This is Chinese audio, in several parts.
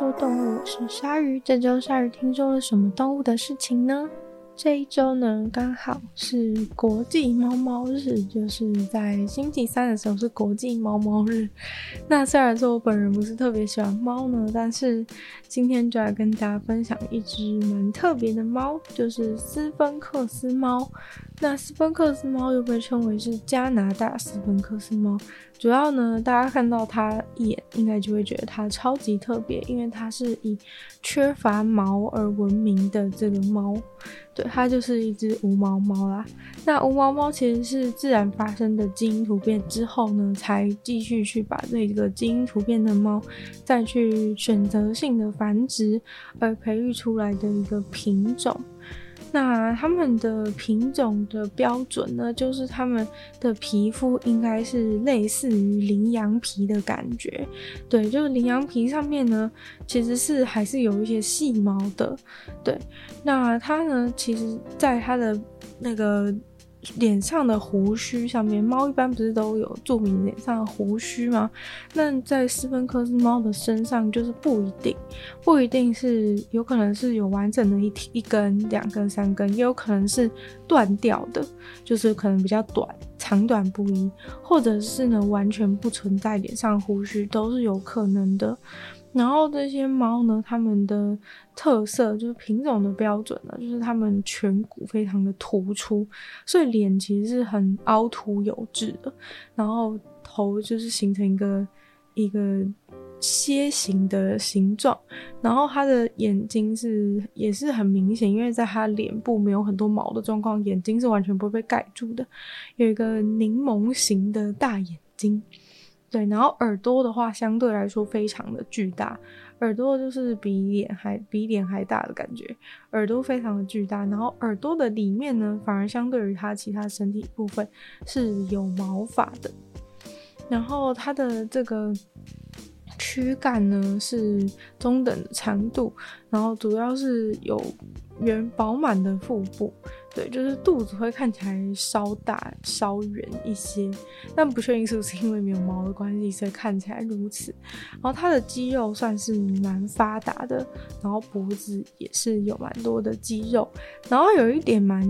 说动物，是鲨鱼。这周鲨鱼听说了什么动物的事情呢？这一周呢，刚好是国际猫猫日，就是在星期三的时候是国际猫猫日。那虽然说我本人不是特别喜欢猫呢，但是今天就来跟大家分享一只蛮特别的猫，就是斯芬克斯猫。那斯芬克斯猫又被称为是加拿大斯芬克斯猫，主要呢，大家看到它一眼，应该就会觉得它超级特别，因为它是以缺乏毛而闻名的这个猫。对，它就是一只无毛猫啦。那无毛猫其实是自然发生的基因突变之后呢，才继续去把这个基因突变的猫再去选择性的繁殖而培育出来的一个品种。那它们的品种的标准呢，就是它们的皮肤应该是类似于羚羊皮的感觉，对，就是羚羊皮上面呢，其实是还是有一些细毛的，对。那它呢，其实在它的那个。脸上的胡须上面，猫一般不是都有著名脸上的胡须吗？那在斯芬克斯猫的身上就是不一定，不一定是有可能是有完整的一一根、两根、三根，也有可能是断掉的，就是可能比较短，长短不一，或者是呢完全不存在脸上胡须，都是有可能的。然后这些猫呢，它们的特色就是品种的标准呢，就是它们颧骨非常的突出，所以脸其实是很凹凸有致的。然后头就是形成一个一个楔形的形状，然后它的眼睛是也是很明显，因为在它脸部没有很多毛的状况，眼睛是完全不会被盖住的，有一个柠檬形的大眼睛。对，然后耳朵的话，相对来说非常的巨大，耳朵就是比脸还比脸还大的感觉，耳朵非常的巨大，然后耳朵的里面呢，反而相对于它其他身体部分是有毛发的，然后它的这个。躯干呢是中等的长度，然后主要是有圆饱满的腹部，对，就是肚子会看起来稍大稍圆一些，但不确定是不是因为没有毛的关系，所以看起来如此。然后它的肌肉算是蛮发达的，然后脖子也是有蛮多的肌肉，然后有一点蛮。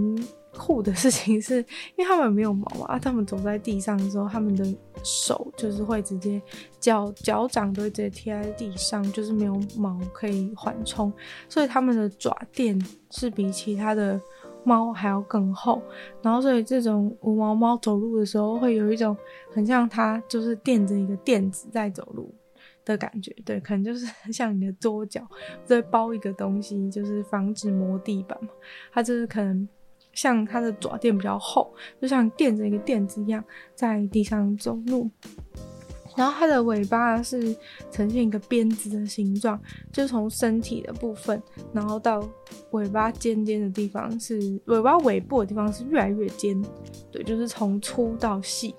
酷的事情是，因为他们没有毛啊，他们走在地上的时候，他们的手就是会直接脚脚掌都会直接贴在地上，就是没有毛可以缓冲，所以他们的爪垫是比其他的猫还要更厚，然后所以这种无毛猫走路的时候会有一种很像它就是垫着一个垫子在走路的感觉，对，可能就是像你的桌脚在包一个东西，就是防止磨地板嘛，它就是可能。像它的爪垫比较厚，就像垫着一个垫子一样，在地上走路。然后它的尾巴是呈现一个鞭子的形状，就从身体的部分，然后到尾巴尖尖的地方是尾巴尾部的地方是越来越尖，对，就是从粗到细。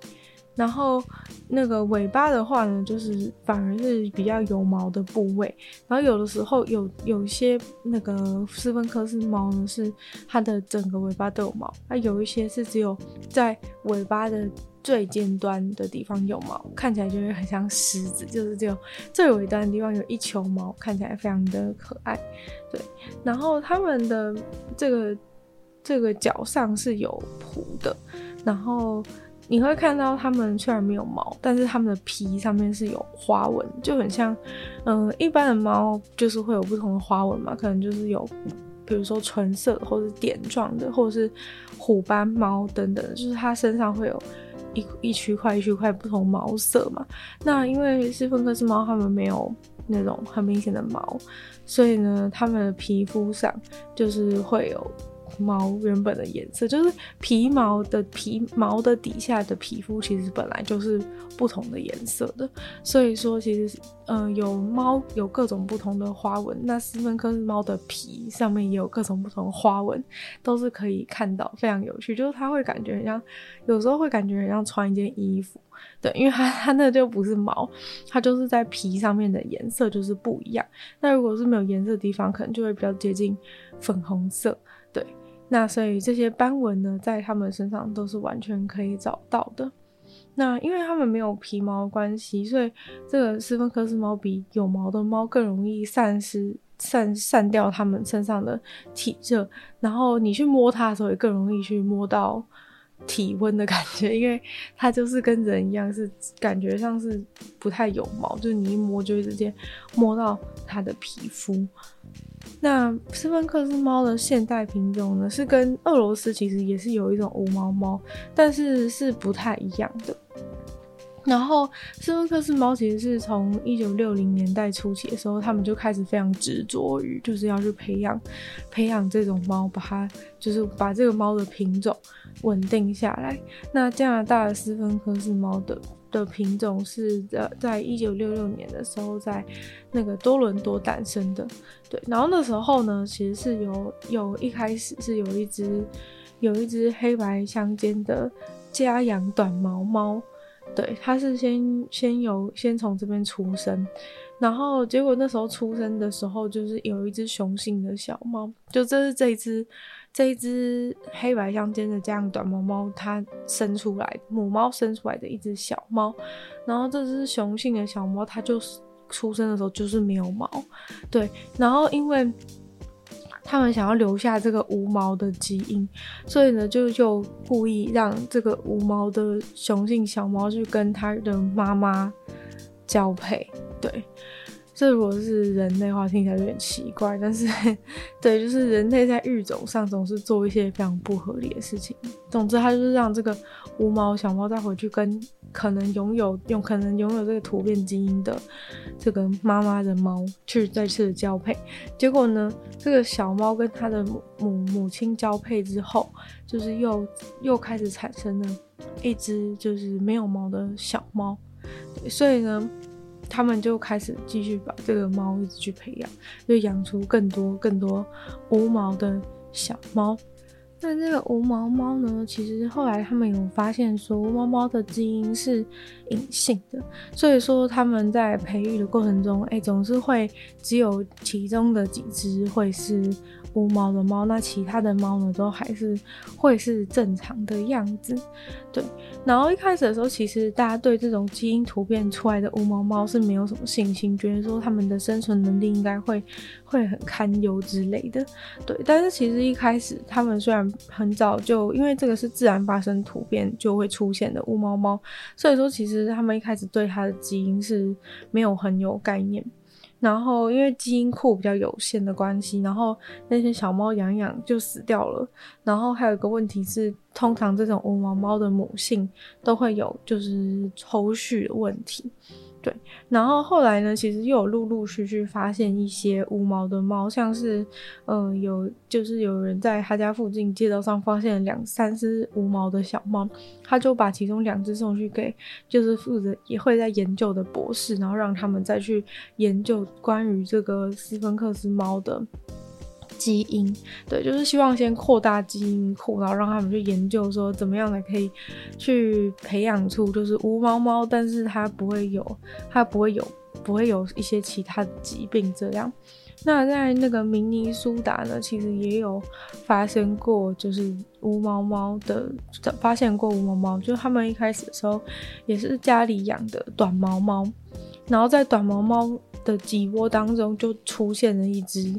然后那个尾巴的话呢，就是反而是比较有毛的部位。然后有的时候有有一些那个斯芬克斯猫呢，是它的整个尾巴都有毛，它有一些是只有在尾巴的最尖端的地方有毛，看起来就会很像狮子，就是只有最尾端的地方有一球毛，看起来非常的可爱。对，然后它们的这个这个脚上是有蹼的，然后。你会看到它们虽然没有毛，但是它们的皮上面是有花纹，就很像，嗯、一般的猫就是会有不同的花纹嘛，可能就是有，比如说纯色或者点状的，或者是虎斑猫等等，就是它身上会有一一区块一区块不同毛色嘛。那因为斯芬克斯猫它们没有那种很明显的毛，所以呢，它们的皮肤上就是会有。毛原本的颜色就是皮毛的皮毛的底下的皮肤，其实本来就是不同的颜色的。所以说，其实嗯、有猫有各种不同的花纹。那斯芬克斯猫的皮上面也有各种不同的花纹，都是可以看到，非常有趣。就是它会感觉很像，有时候会感觉很像穿一件衣服，对，因为它它那就不是毛，它就是在皮上面的颜色就是不一样。那如果是没有颜色的地方，可能就会比较接近粉红色，那所以这些斑纹呢，在他们身上都是完全可以找到的。那因为它们没有皮毛关系，所以这个斯芬克斯猫比有毛的猫更容易散失、散散掉它们身上的体热，然后你去摸它的时候也更容易去摸到体温的感觉，因为它就是跟人一样，是感觉上是不太有毛，就是你一摸就会直接摸到它的皮肤。那斯芬克斯猫的现代品种呢，是跟俄罗斯其实也是有一种无毛猫，但是是不太一样的。然后斯芬克斯猫其实是从一九六零年代初期的时候，他们就开始非常执着于就是要去培养培养这种猫，把它就是把这个猫的品种稳定下来。那加拿大的斯芬克斯猫的的品种是在在一九六六年的时候在那个多伦多诞生的。对，然后那时候呢，其实是有有一开始是有一只有一只黑白相间的家养短毛猫。对，它是先先有先从这边出生，然后结果那时候出生的时候，就是有一只雄性的小猫，就这是这只这一只黑白相间的这样短毛猫，它生出来母猫生出来的一只小猫，然后这只雄性的小猫，它就是出生的时候就是没有毛，对，然后因为。他们想要留下这个无毛的基因，所以呢，就就故意让这个无毛的雄性小猫去跟它的妈妈交配，对。这如果是人类的话，听起来有点奇怪，但是，对，就是人类在育种上总是做一些非常不合理的事情。总之，他就是让这个无毛小猫再回去跟可能拥有、有可能拥有这个突变基因的这个妈妈的猫去再次交配。结果呢，这个小猫跟它的母母母亲交配之后，就是又又开始产生了一只就是没有毛的小猫。所以呢。他们就开始继续把这个猫一直去培养，就养出更多更多无毛的小猫。那这个无毛猫呢，其实后来他们有发现说，无毛猫的基因是隐性的，所以说他们在培育的过程中，哎，总是会只有其中的几只会是。无毛的猫，那其他的猫呢，都还是会是正常的样子，对。然后一开始的时候，其实大家对这种基因突变出来的无毛猫是没有什么信心，觉得说它们的生存能力应该会会很堪忧之类的，对。但是其实一开始，它们虽然很早就因为这个是自然发生突变就会出现的无毛猫，所以说其实他们一开始对它的基因是没有很有概念。然后，因为基因库比较有限的关系，然后那些小猫养养就死掉了。然后还有一个问题是，通常这种无毛猫的母性都会有就是抽蓄的问题。对，然后后来呢，其实又有陆陆续续发现一些无毛的猫，像是，嗯、有就是有人在他家附近街道上发现了两三只无毛的小猫，他就把其中两只送去给就是负责也会在研究的博士，然后让他们再去研究关于这个斯芬克斯猫的。基因，对，就是希望先扩大基因库，然后让他们去研究说怎么样才可以去培养出就是无毛猫，但是它不会有，它不会有，不会有一些其他的疾病这样。那在那个明尼苏达呢，其实也有发生过，就是无毛猫的发现过无毛猫，就是他们一开始的时候也是家里养的短毛猫，然后在短毛猫的几窝当中就出现了一只。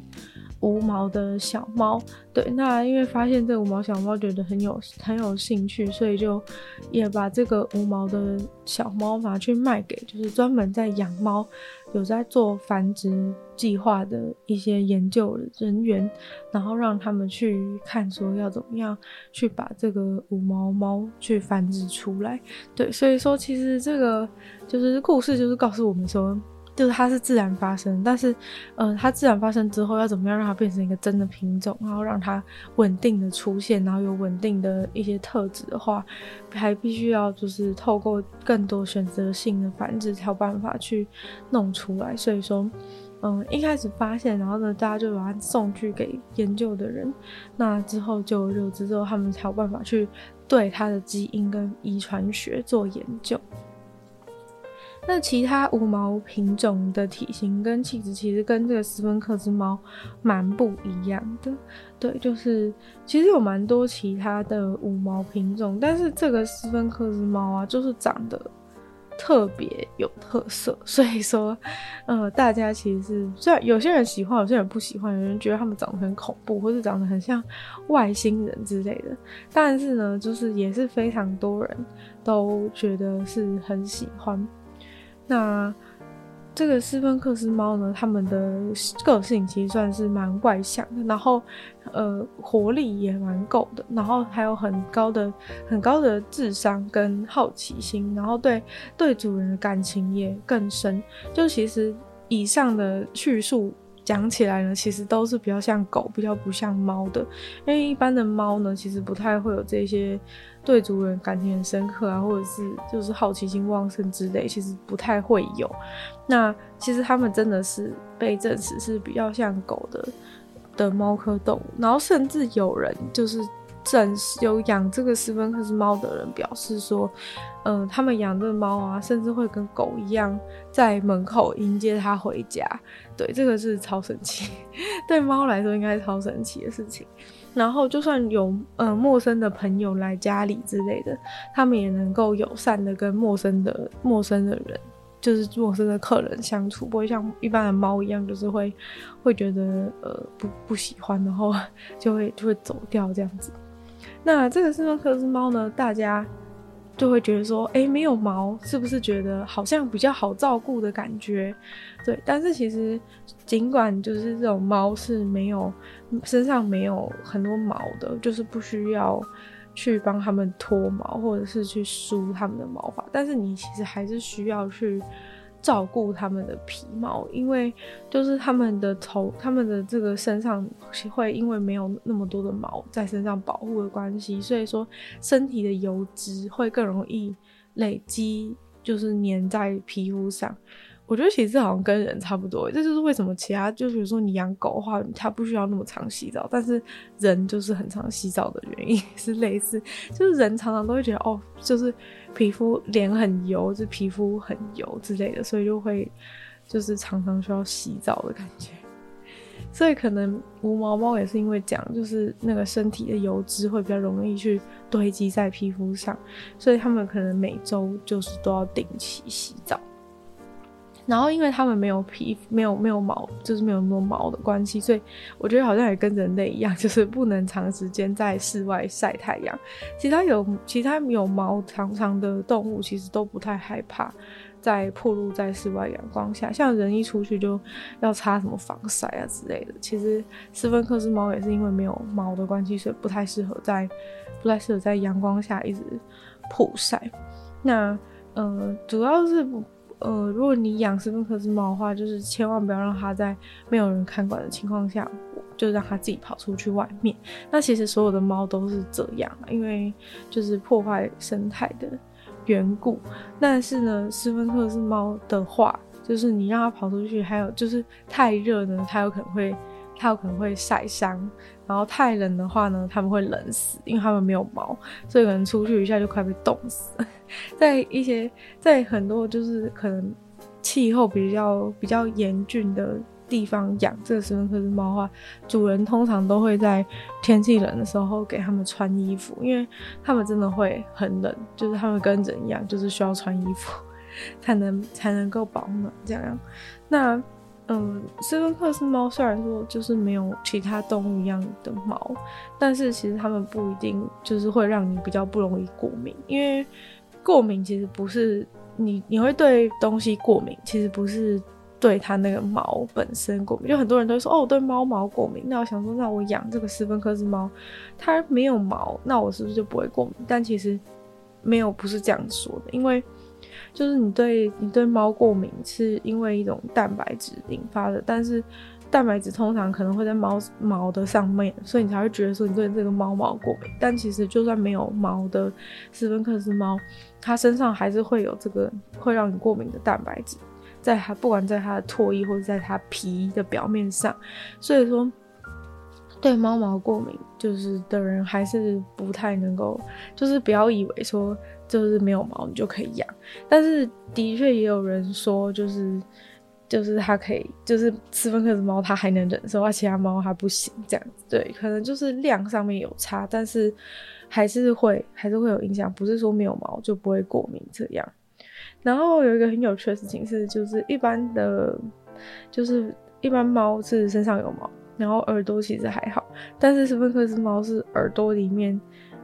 无毛的小猫，对，那因为发现这个无毛小猫觉得很有很有兴趣，所以就也把这个无毛的小猫拿去卖给就是专门在养猫、有在做繁殖计划的一些研究人员，然后让他们去看说要怎么样去把这个无毛猫去繁殖出来。对，所以说其实这个就是故事，就是告诉我们说。就是它是自然发生，但是，呃，它自然发生之后要怎么样让它变成一个真的品种，然后让它稳定的出现，然后有稳定的一些特质的话，还必须要就是透过更多选择性的繁殖才有办法去弄出来。所以说，嗯、一开始发现，然后呢，大家就把它送去给研究的人，那之后就有之后他们才有办法去对它的基因跟遗传学做研究。那其他无毛品种的体型跟气质，其实跟这个斯芬克斯猫蛮不一样的。对，就是其实有蛮多其他的无毛品种，但是这个斯芬克斯猫啊，就是长得。特别有特色，所以说，呃，大家其实是虽然有些人喜欢，有些人不喜欢，有人觉得他们长得很恐怖，或是长得很像外星人之类的，但是呢，就是也是非常多人都觉得是很喜欢。那。这个斯芬克斯猫呢，它们的个性其实算是蛮外向的，然后呃活力也蛮够的，然后还有很高的很高的智商跟好奇心，然后对对主人的感情也更深。就其实以上的叙述讲起来呢，其实都是比较像狗，比较不像猫的，因为一般的猫呢，其实不太会有这些。对主人感情很深刻啊，或者是就是好奇心旺盛之类，其实不太会有。那其实他们真的是被证实是比较像狗的的猫科动物，然后甚至有人就是证实有养这个斯芬克斯猫的人表示说，嗯、呃，他们养这猫啊，甚至会跟狗一样在门口迎接它回家。对，这个是超神奇，对猫来说应该是超神奇的事情。然后，就算有呃陌生的朋友来家里之类的，他们也能够友善的跟陌生的陌生的人，就是陌生的客人相处，不会像一般的猫一样，就是会会觉得呃不不喜欢，然后就会就会走掉这样子。那这个斯芬克斯猫呢，大家。就会觉得说，哎、没有毛，是不是觉得好像比较好照顾的感觉？对，但是其实尽管就是这种猫是没有身上没有很多毛的，就是不需要去帮他们脱毛或者是去梳他们的毛发，但是你其实还是需要去。照顾他们的皮毛，因为就是他们的头、他们的这个身上会因为没有那么多的毛在身上保护的关系，所以说身体的油脂会更容易累积，就是粘在皮肤上。我觉得其实好像跟人差不多，这就是为什么其他就比如说你养狗的话，它不需要那么常洗澡，但是人就是很常洗澡的原因 是类似，就是人常常都会觉得哦，就是皮肤脸很油，就皮肤很油之类的，所以就会就是常常需要洗澡的感觉。所以可能无毛猫也是因为这样，就是那个身体的油脂会比较容易去堆积在皮肤上，所以他们可能每周就是都要定期洗澡。然后，因为它们没有皮、没有没有毛，就是没有那么毛的关系，所以我觉得好像也跟人类一样，就是不能长时间在室外晒太阳。其他有其他有毛长长的动物，其实都不太害怕在暴露在室外阳光下。像人一出去就要擦什么防晒啊之类的。其实斯芬克斯猫也是因为没有毛的关系，所以不太适合在不太适合在阳光下一直曝晒。那呃，主要是。呃，如果你养斯芬克斯猫的话，就是千万不要让它在没有人看管的情况下，就让它自己跑出去外面。那其实所有的猫都是这样，因为就是破坏生态的缘故。但是呢，斯芬克斯猫的话，就是你让它跑出去，还有就是太热呢，它有可能会它有可能会晒伤。然后太冷的话呢，它们会冷死，因为它们没有毛，所以可能出去一下就快被冻死。在一些在很多就是可能气候比较比较严峻的地方养这个斯芬克斯猫的话，主人通常都会在天气冷的时候给它们穿衣服，因为他们真的会很冷，就是他们跟人一样，就是需要穿衣服 才能才能够保暖这样。那。嗯，斯芬克斯猫虽然说就是没有其他动物一样的毛，但是其实它们不一定就是会让你比较不容易过敏，因为过敏其实不是你你会对东西过敏，其实不是对它那个毛本身过敏。就很多人都会说哦，我对猫毛过敏，那我想说，那我养这个斯芬克斯猫，它没有毛，那我是不是就不会过敏？但其实没有，不是这样说的，因为。就是你对你对猫过敏是因为一种蛋白质引发的，但是蛋白质通常可能会在猫毛的上面，所以你才会觉得说你对这个猫毛过敏。但其实就算没有毛的斯芬克斯猫，它身上还是会有这个会让你过敏的蛋白质，在它不管在它的唾液或者在它皮的表面上，所以说。对猫毛过敏就是的人还是不太能够，就是不要以为说就是没有毛你就可以养。但是的确也有人说，就是就是它可以，就是斯芬克斯猫它还能忍受，而其他猫它不行这样子。对，可能就是量上面有差，但是还是会还是会有影响，不是说没有毛就不会过敏这样。然后有一个很有趣的事情是，就是一般的，就是一般猫是身上有毛，然后耳朵其实还好，但是斯芬克斯猫是耳朵里面，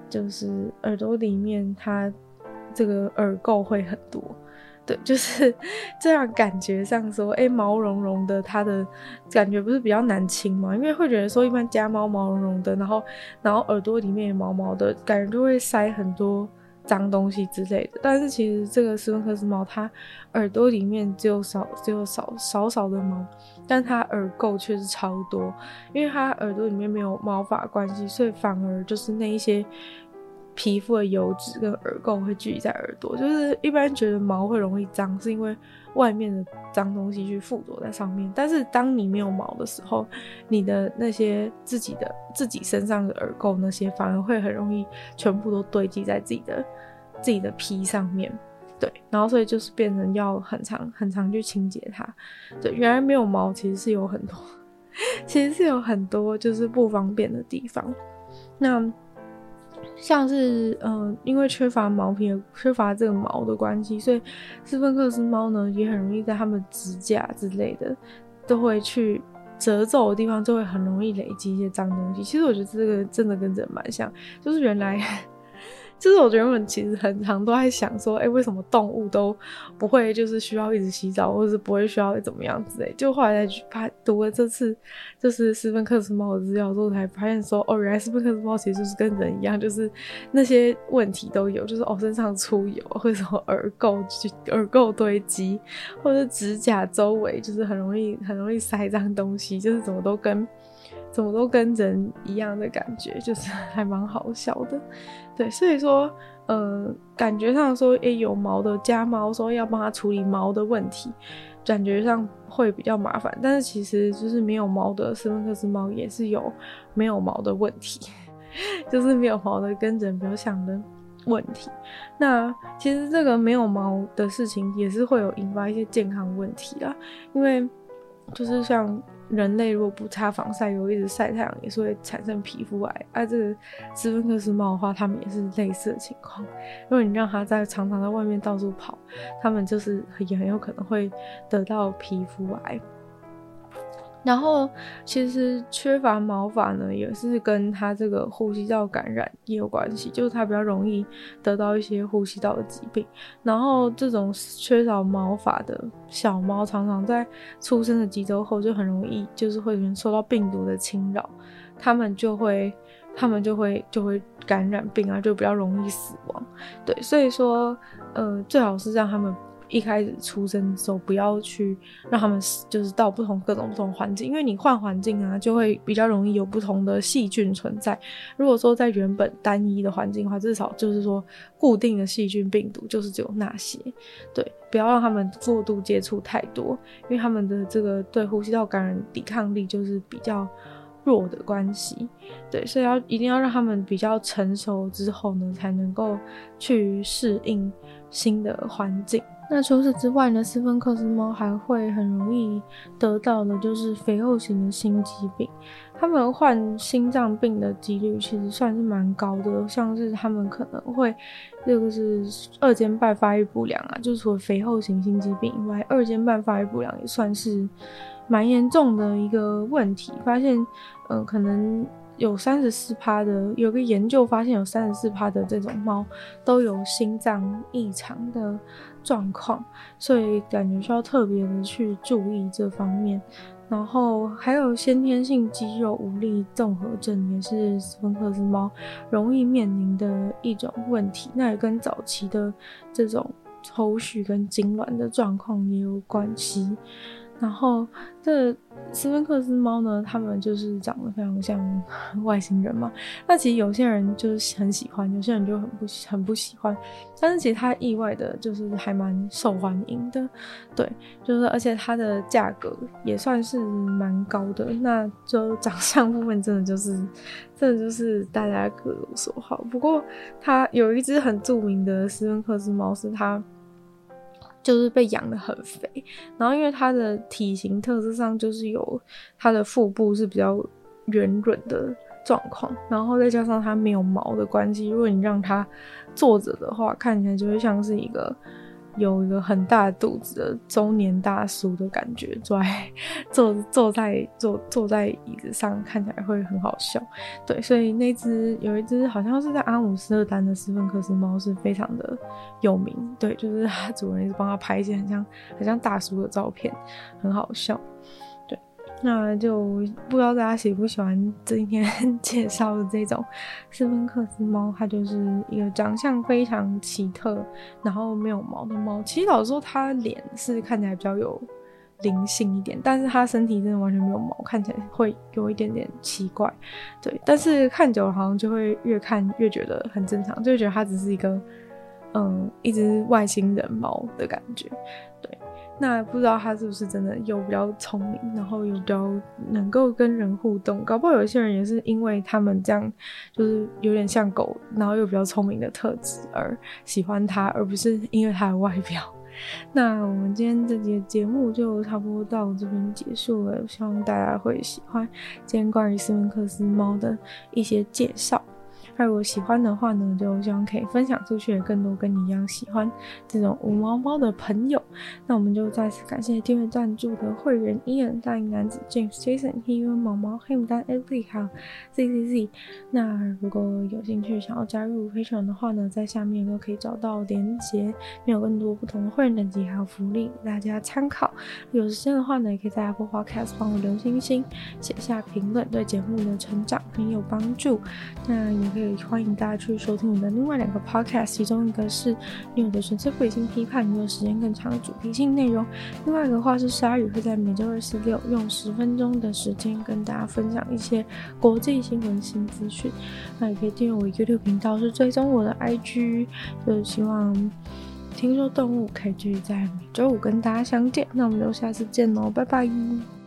就是耳朵里面它这个耳垢会很多，对，就是这样感觉上说，哎，毛茸茸的，它的感觉不是比较难清吗？因为会觉得说一般家猫毛茸茸的，然后然后耳朵里面也毛毛的感觉就会塞很多。脏东西之类的，但是其实这个斯芬克斯猫，它耳朵里面只有少只有少少少的毛，但它耳垢却是超多，因为它耳朵里面没有毛发关系，所以反而就是那一些皮肤的油脂跟耳垢会聚集在耳朵。就是一般觉得毛会容易脏，是因为外面的脏东西去附着在上面，但是当你没有毛的时候，你的那些自己的自己身上的耳垢那些反而会很容易全部都堆积在自己的。自己的皮上面，对，然后所以就是变成要很长很长去清洁它，对，原来没有毛其实是有很多，其实是有很多就是不方便的地方。那像是嗯、因为缺乏毛皮，缺乏这个毛的关系，所以斯芬克斯猫呢也很容易在它们指甲之类的都会去褶皱的地方，就会很容易累积一些脏东西。其实我觉得这个真的跟人蛮像，就是原来。就是我觉得我们其实很常都在想说，哎、为什么动物都不会就是需要一直洗澡，或者是不会需要怎么样之类？就后来再去发读了这次就是斯芬克斯猫的资料之后，才发现说，哦，原来斯芬克斯猫其实就是跟人一样，就是那些问题都有，就是哦身上出油，或者什么耳垢耳垢堆积，或者指甲周围就是很容易很容易塞脏东西，就是怎么都跟。怎么都跟人一样的感觉，就是还蛮好笑的，对，所以说，呃，感觉上说，诶、有毛的家猫说要帮它处理毛的问题，感觉上会比较麻烦，但是其实就是没有毛的斯芬克斯猫也是有没有毛的问题，就是没有毛的跟人比较像的问题。那其实这个没有毛的事情也是会有引发一些健康问题啦，因为就是像。人类如果不擦防晒油，一直晒太阳，也是会产生皮肤癌。啊、这个斯芬克斯猫的话，它们也是类似的情况。如果你让它在常常在外面到处跑，它们就是也很有可能会得到皮肤癌。然后，其实缺乏毛发呢，也是跟它这个呼吸道感染也有关系，就是它比较容易得到一些呼吸道的疾病。然后，这种缺少毛发的小猫，常常在出生的几周后就很容易，就是会受到病毒的侵扰，它们就会，它们就会就会感染病啊，就比较容易死亡。对，所以说，呃，最好是让他们。一开始出生的时候，不要去让他们就是到不同各种不同环境，因为你换环境啊，就会比较容易有不同的细菌存在。如果说在原本单一的环境的话，至少就是说固定的细菌病毒就是只有那些，对，不要让他们过度接触太多，因为他们的这个对呼吸道感染抵抗力就是比较弱的关系，对，所以要一定要让他们比较成熟之后呢，才能够去适应新的环境。那除此之外呢，斯芬克斯猫还会很容易得到的就是肥厚型的心肌病。他们患心脏病的几率其实算是蛮高的，像是他们可能会这个是二尖瓣发育不良啊，就除了肥厚型心肌病以外，二尖瓣发育不良也算是蛮严重的一个问题。发现，嗯、可能。有三十四趴的，有个研究发现有三十四趴的这种猫都有心脏异常的状况，所以感觉需要特别的去注意这方面。然后还有先天性肌肉无力综合症，也是斯芬克斯猫容易面临的一种问题。那也跟早期的这种抽搐跟痉挛的状况也有关系。然后这斯芬克斯猫呢，它们就是长得非常像 外星人嘛。那其实有些人就是很喜欢，有些人就很不很不喜欢。但是其实它意外的就是还蛮受欢迎的，对，就是而且它的价格也算是蛮高的。那就长相部分真的就是真的就是大家各有所好。不过它有一只很著名的斯芬克斯猫，是它。就是被养得很肥，然后因为它的体型特质上就是有它的腹部是比较圆润的状况，然后再加上它没有毛的关系，如果你让它坐着的话，看起来就会像是一个。有一个很大肚子的中年大叔的感觉，坐在 坐坐在坐坐在椅子上，看起来会很好笑。对，所以那只有一只好像是在阿姆斯特丹的斯芬克斯猫是非常的有名。对，就是它主人一直帮它拍一些很像很像大叔的照片，很好笑。那就不知道大家喜不喜欢今天 介绍的这种斯芬克斯猫，它就是一个长相非常奇特，然后没有毛的猫。其实老实说，它脸是看起来比较有灵性一点，但是它身体真的完全没有毛，看起来会有一点点奇怪。对，但是看久了好像就会越看越觉得很正常，就觉得它只是一个嗯一只外星人猫的感觉。那不知道他是不是真的有比较聪明，然后有比较能够跟人互动，搞不好有一些人也是因为他们这样，就是有点像狗，然后又比较聪明的特质而喜欢他，而不是因为他的外表。那我们今天这节节目就差不多到这边结束了，希望大家会喜欢今天关于斯芬克斯猫的一些介绍。那如果喜欢的话呢，就希望可以分享出去，更多跟你一样喜欢这种无毛猫的朋友。那我们就再次感谢订阅赞助的会员 Ian、大龄男子 James、Jason、Hero、毛毛、黑牡丹、Emily 还有 Z Z Z。那如果有兴趣想要加入 Patreon 的话呢，在下面都可以找到连结，没有更多不同的会员等级还有福利，大家参考。有时间的话呢，也可以在 Apple Podcast 帮我留星星，写下评论，对节目的成长很有帮助。那也可以。欢迎大家去收听我的另外两个 podcast，其中一个是女友的纯粹理性批判，女友时间更长的主题性内容；另外一个话是鲨鱼，会在每周二、四、六用十分钟的时间跟大家分享一些国际新闻新资讯。那也可以订阅我 YouTube 频道，是追踪我的 IG，就是希望听说动物可以继续在每周五跟大家相见。那我们就下次见喽，拜拜。